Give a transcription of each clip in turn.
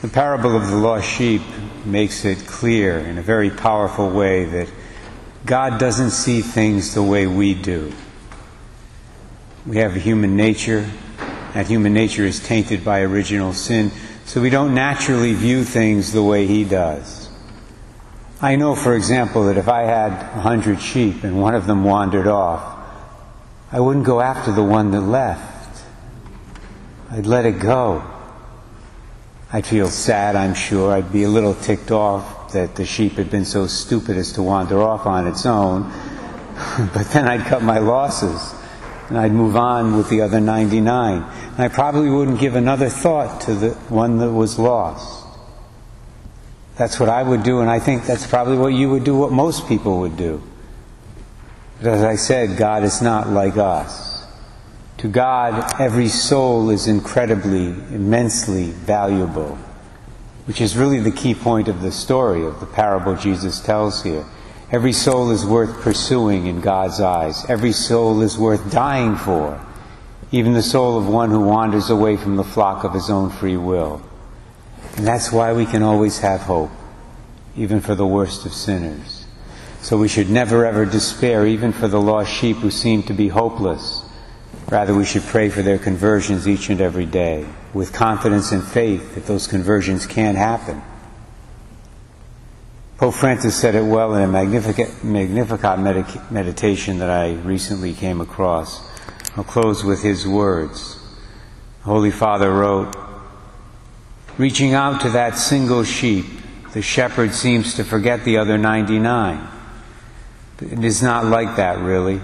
The parable of the lost sheep makes it clear in a very powerful way that God doesn't see things the way we do. We have a human nature, and human nature is tainted by original sin, so we don't naturally view things the way He does. I know, for example, that if I had a hundred sheep and one of them wandered off, I wouldn't go after the one that left. I'd let it go. I'd feel sad, I'm sure. I'd be a little ticked off that the sheep had been so stupid as to wander off on its own. but then I'd cut my losses and I'd move on with the other 99. And I probably wouldn't give another thought to the one that was lost. That's what I would do, and I think that's probably what you would do, what most people would do. But as I said, God is not like us. To God, every soul is incredibly, immensely valuable, which is really the key point of the story of the parable Jesus tells here. Every soul is worth pursuing in God's eyes. Every soul is worth dying for, even the soul of one who wanders away from the flock of his own free will. And that's why we can always have hope, even for the worst of sinners. So we should never ever despair, even for the lost sheep who seem to be hopeless. Rather, we should pray for their conversions each and every day with confidence and faith that those conversions can happen. Pope Francis said it well in a Magnificat, Magnificat meditation that I recently came across. I'll close with his words. Holy Father wrote, Reaching out to that single sheep, the shepherd seems to forget the other 99. It is not like that, really.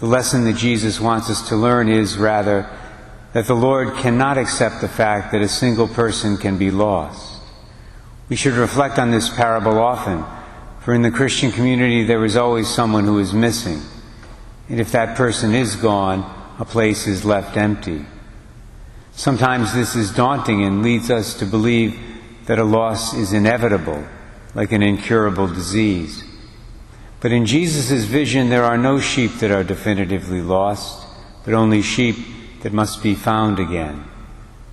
The lesson that Jesus wants us to learn is, rather, that the Lord cannot accept the fact that a single person can be lost. We should reflect on this parable often, for in the Christian community there is always someone who is missing. And if that person is gone, a place is left empty. Sometimes this is daunting and leads us to believe that a loss is inevitable, like an incurable disease. But in Jesus' vision, there are no sheep that are definitively lost, but only sheep that must be found again.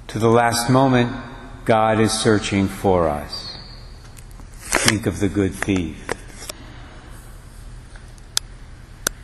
To the last moment, God is searching for us. Think of the good thief.